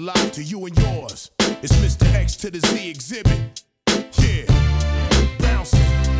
gentlemen, broadcast live to you and yours. It's Mr. X to the Z exhibit. Yeah, bouncing.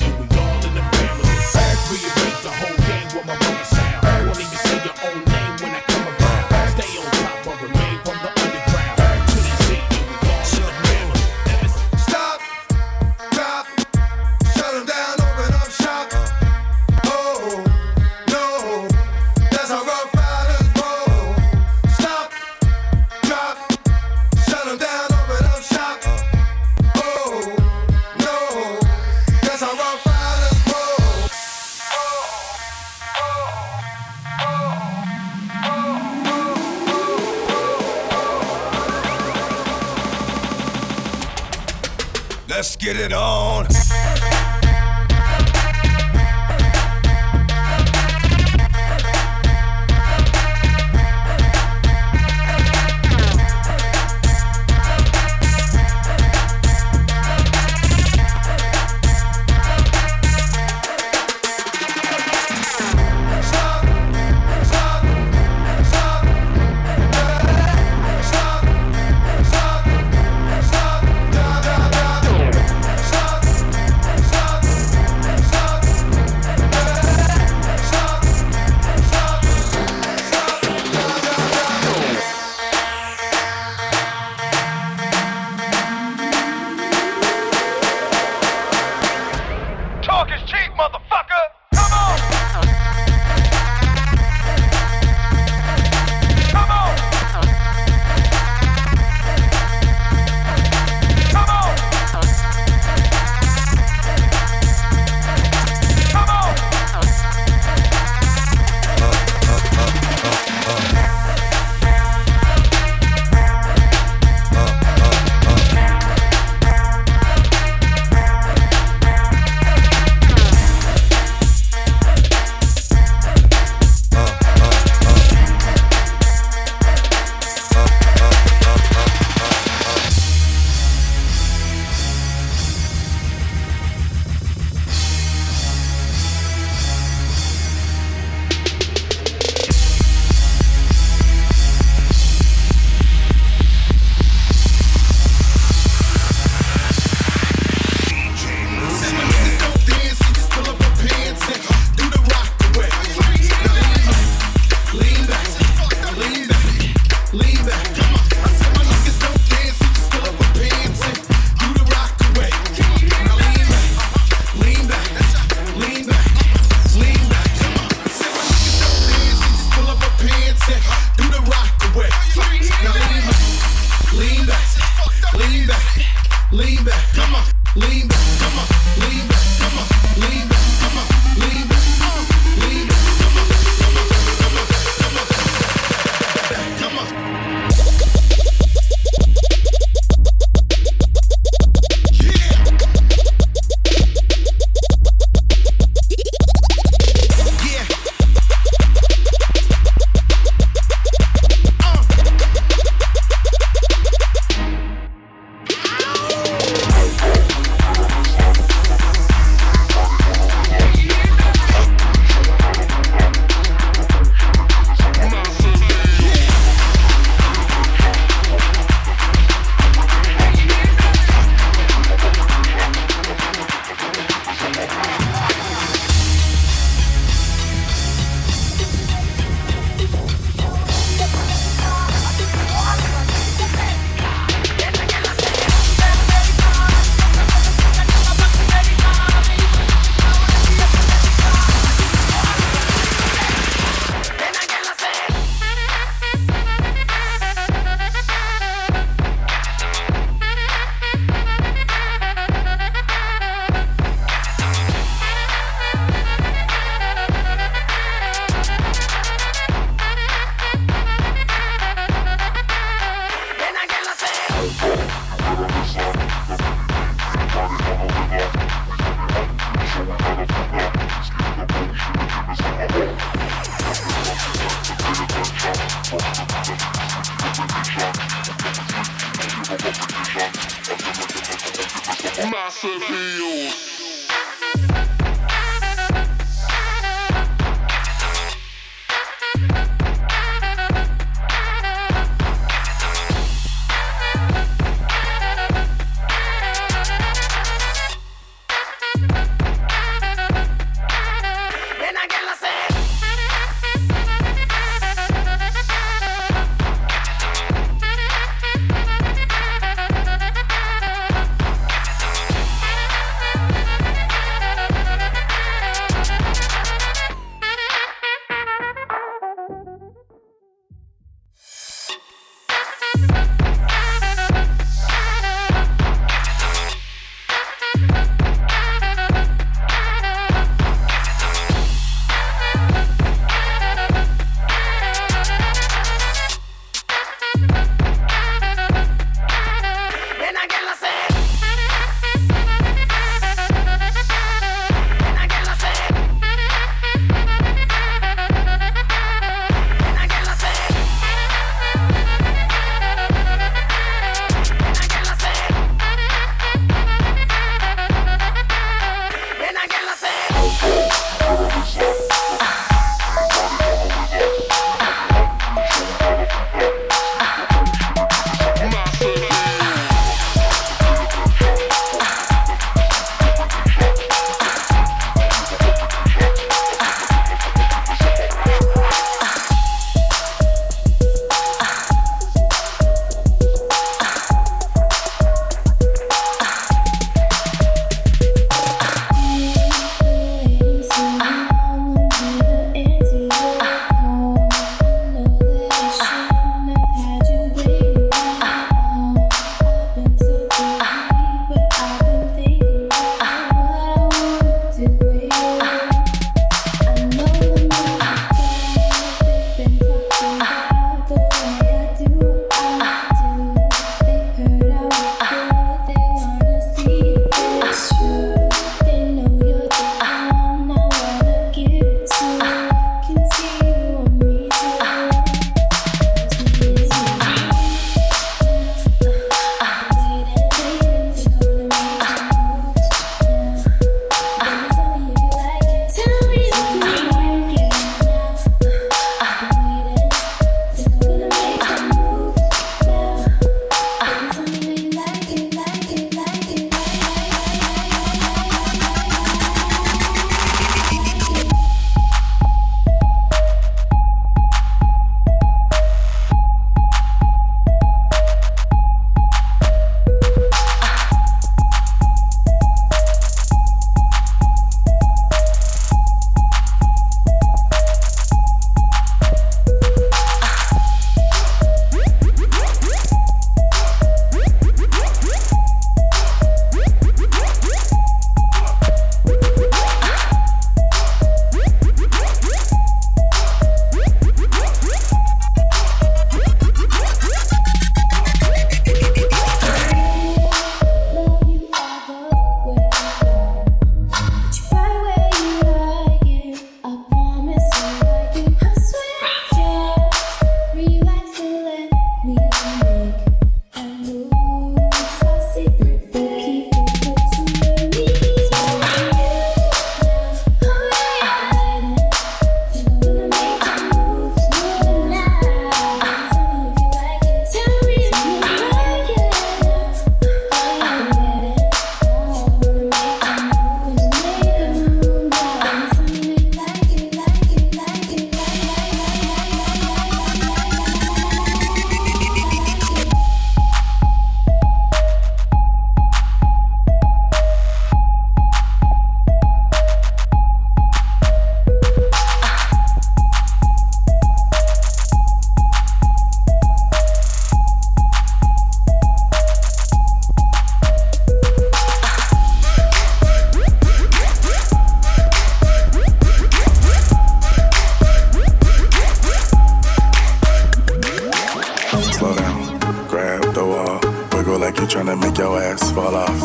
Grab the wall, wiggle like you're trying to make your ass fall off.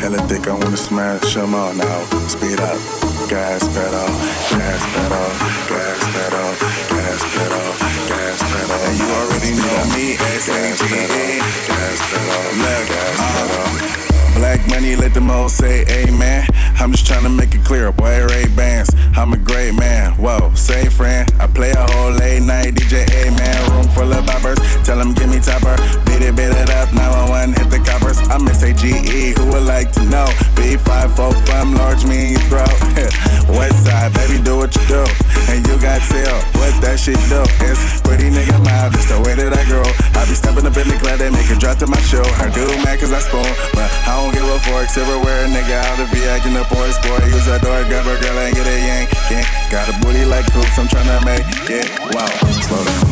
Hella thick, I wanna smash them all now. Speed up, gas pedal, gas pedal, gas pedal, gas pedal, gas pedal. And you already know me, S A G A. Gas pedal, left, gas uh, pedal. Black money, let them all say amen. I'm just trying to make it clear, boy, Ray Bans. I'm a great man, whoa, say friend. I play a whole late night DJ, a man. Room full of boppers, tell them give me topper. Beat it, beat it up, 911, hit the coppers. I'm S-A-G-E, who would like to know? B5-4, fun, large, me in your. West side, baby, do what you do. And you got tail, what that shit do? It's pretty nigga mouth, it's the way that I grow. I be stepping up in the club, they make it drop to my show. I do mad cause I spoon, but I don't give a fork. Silverware, nigga, of be acting up boy, sport. Use that door, grab a girl and get a yank. Can't got a booty like hoops, I'm tryna make it. Wow, slow down,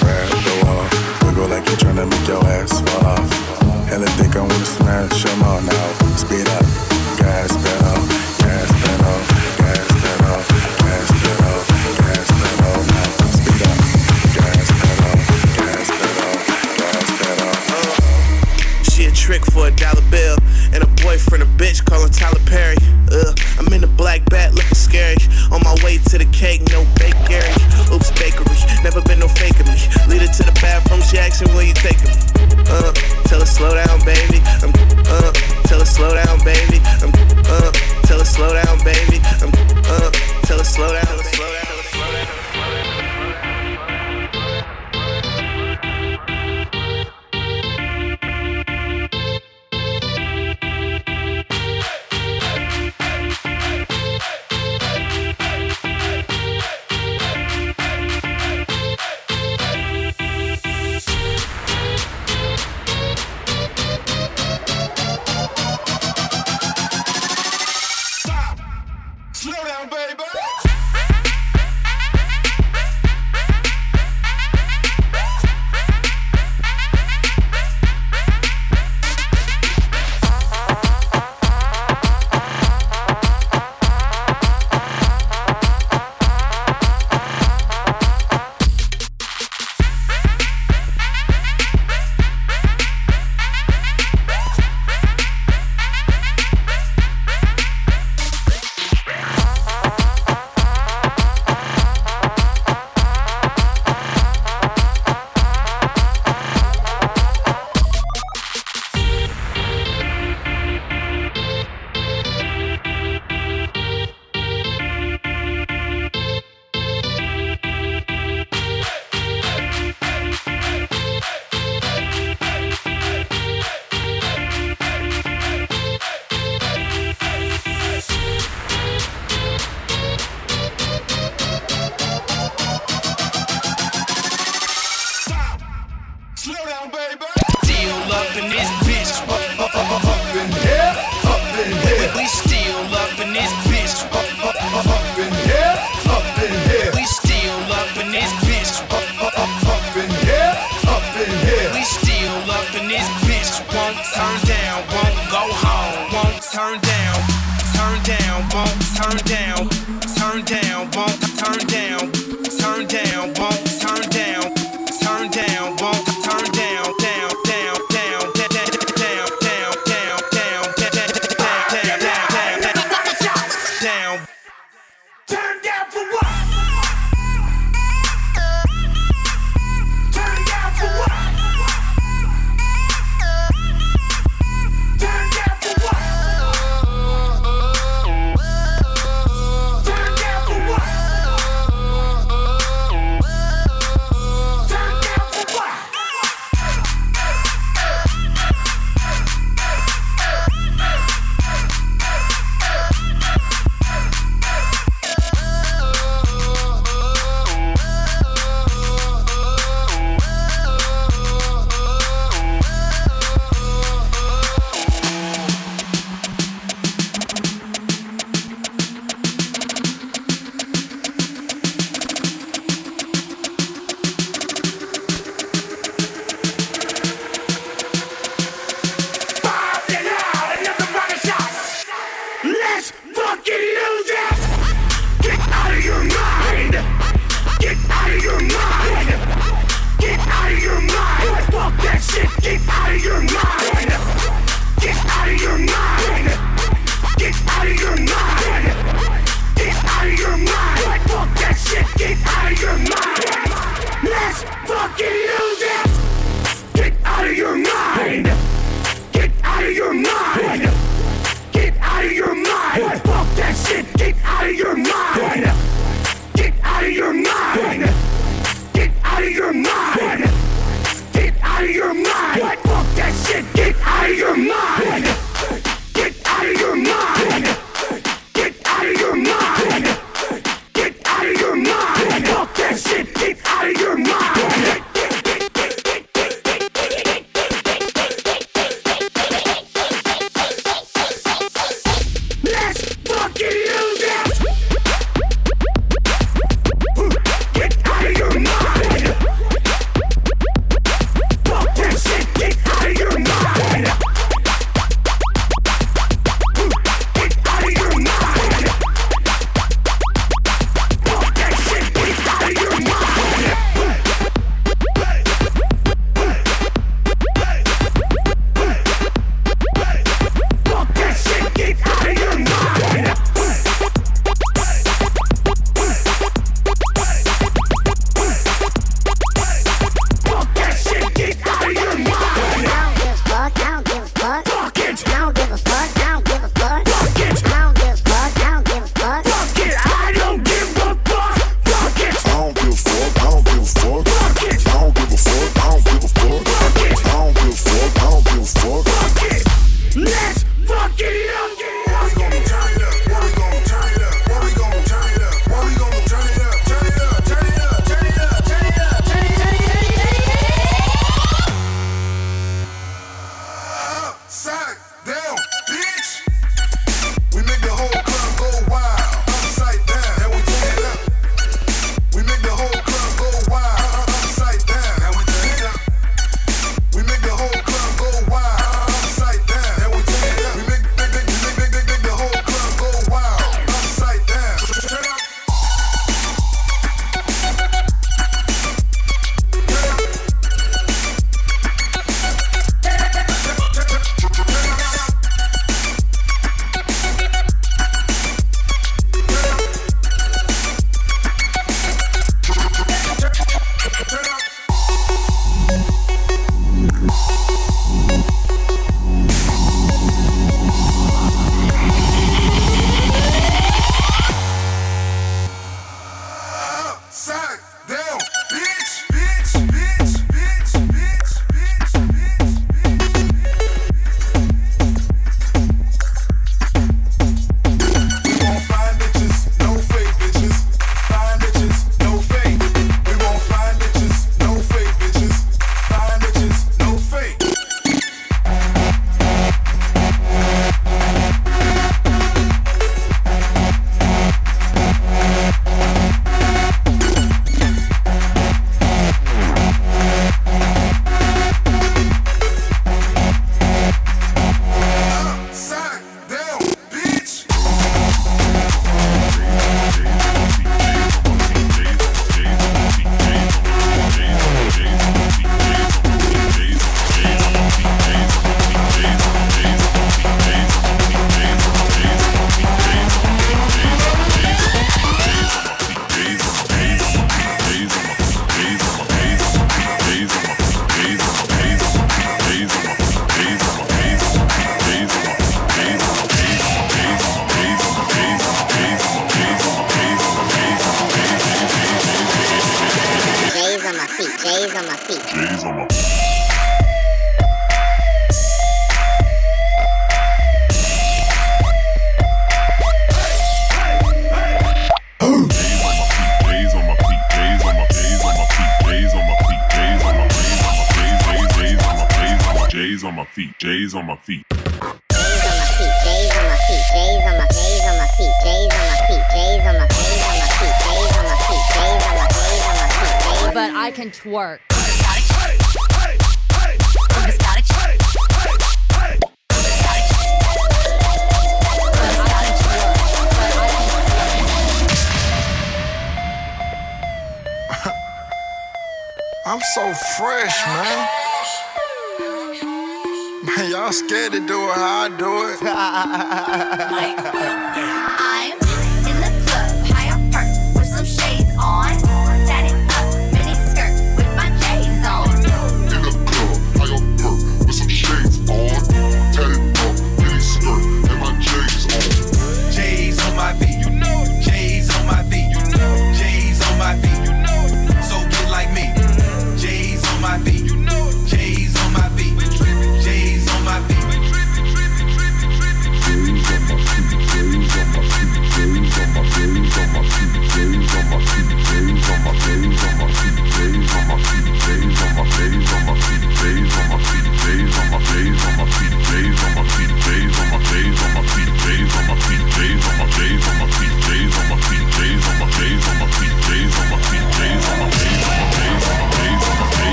grab the wall. Wiggle like you're tryna make your ass fall off. Hella thick, I wanna smash them all now. Speed up, gas pedal, gas pedal, gas pedal, gas pedal, gas pedal. Now speed up, gas pedal, gas pedal, gas pedal. She a trick for a dollar bill. And a boyfriend, a bitch, call him Tyler Perry. J's on my feet. J's on my feet, J's on my feet, J's on my J's on my feet, J's on my feet, J's on my feet, J's on my feet, J's on my feet, But I can twerk. I'm so fresh, man. I'm scared to do it how I do it.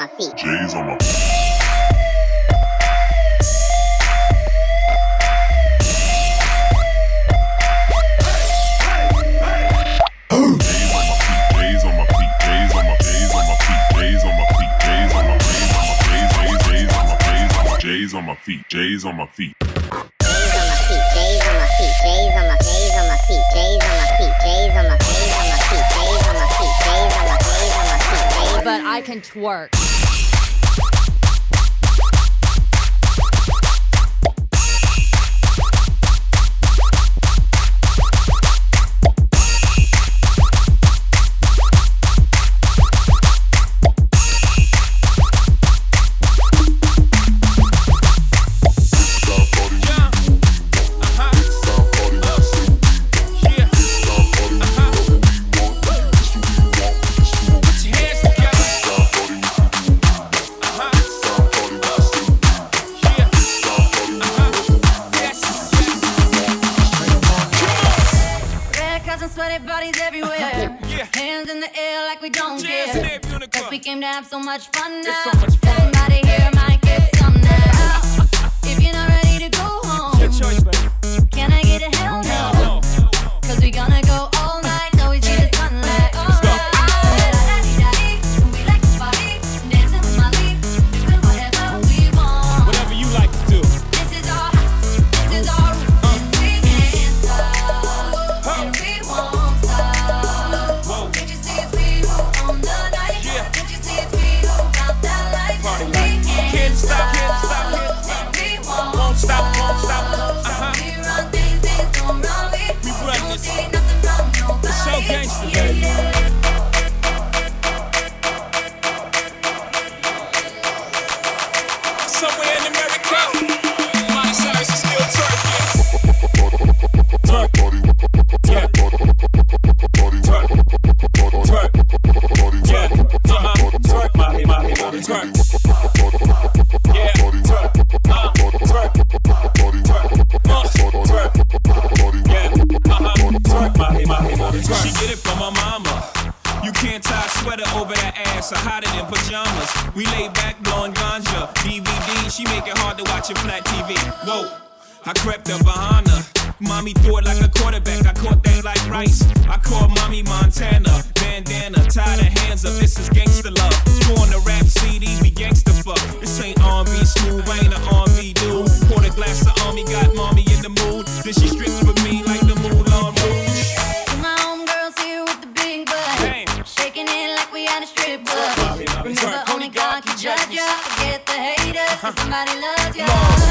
my feet. J's on my feet. J's on my feet. J's on my feet. can twerk. came to have so much fun now. It's so much fun. Everybody here might get some now. If you're not ready to go home, choice, can I get a hell no? no. Cause we gonna go She get it from my mama. You can't tie a sweater over that ass, I hide it in pajamas. We lay back, blowing ganja, DVD. She make it hard to watch a flat TV. Whoa, I crept up behind her. Mommy threw it like a quarterback. I caught that like rice. I called mommy Montana. Bandana, tie the hands up. This is gangster love. Pouring the rap CD, we gangster fuck. This ain't R&B smooth, ain't a Somebody loves you. No.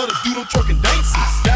love to do them truckin' dances.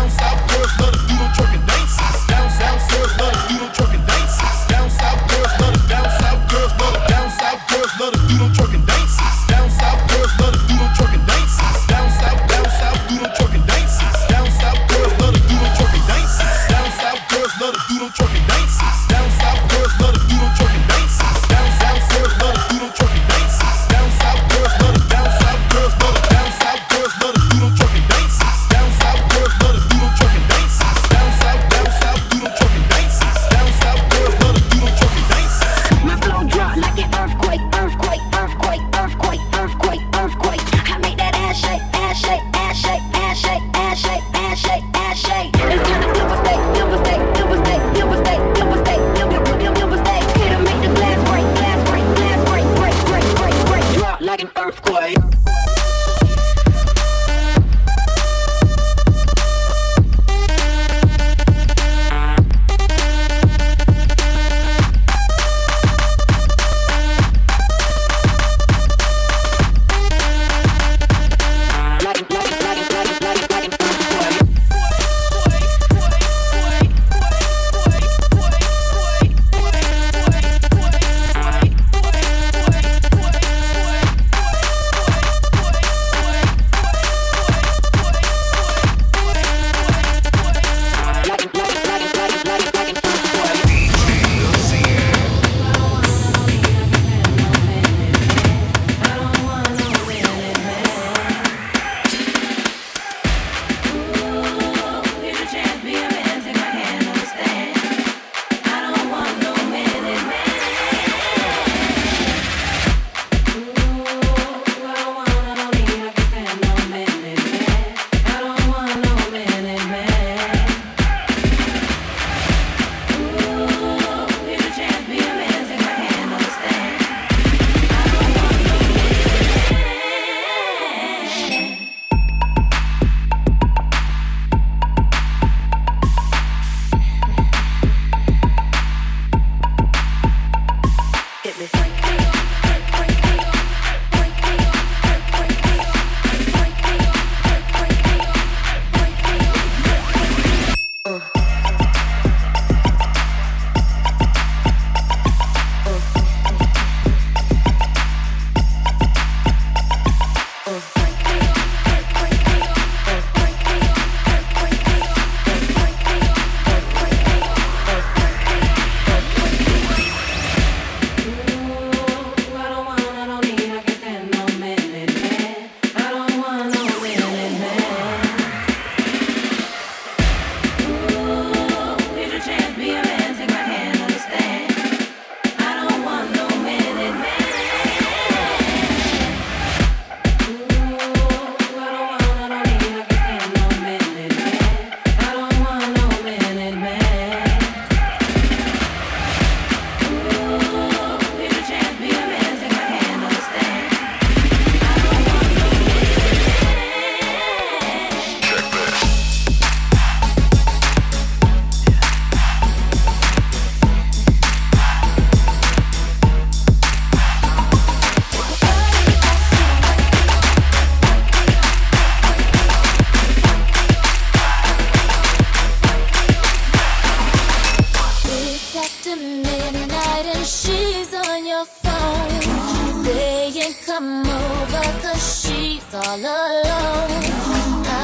like that she's all alone.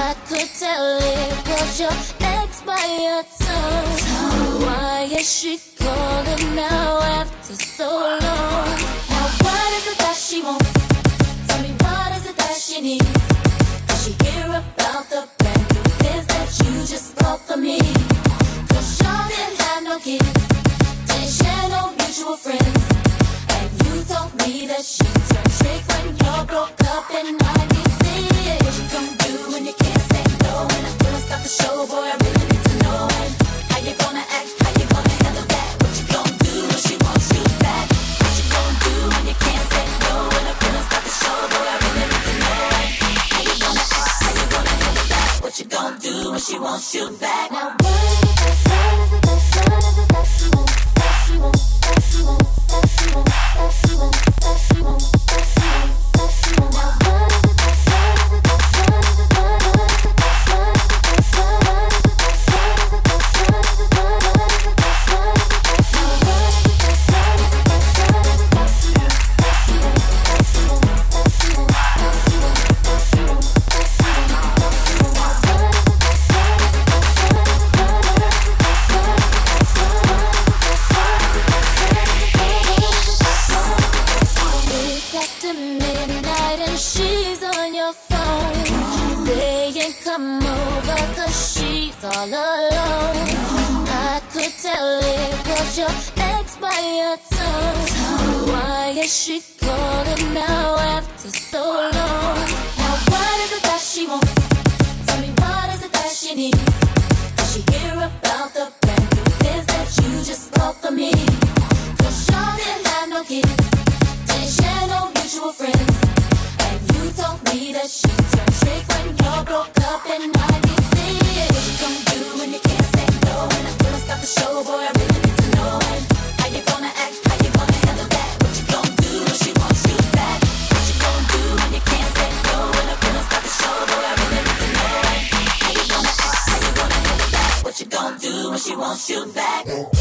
I could tell it was your ex by your tongue. Why is she calling now after so long? Now what is it that she wants? Tell me what is it that she needs? Does she hear about the brand new things that you just bought for me? Cause y'all didn't have no kids, didn't share no mutual friends. She won't shoot back. Now come over cause she's all alone I could tell it was your ex by your tongue Why is she calling now after so long? Now what is it that she wants? Tell me what is it that she needs? Does she hear about the brand new things that you just bought for me? wants you back.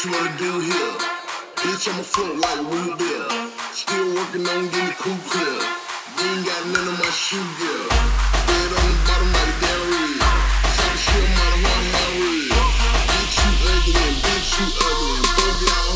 what you wanna do here? Bitch, I'ma flip like root beer. Still working on getting cool clear. Ain't got none of my shoe gear. Dead on the bottom like dairy. Type shit, I'm out of my head. Bitch, you ugly, bitch, you ugly. Don't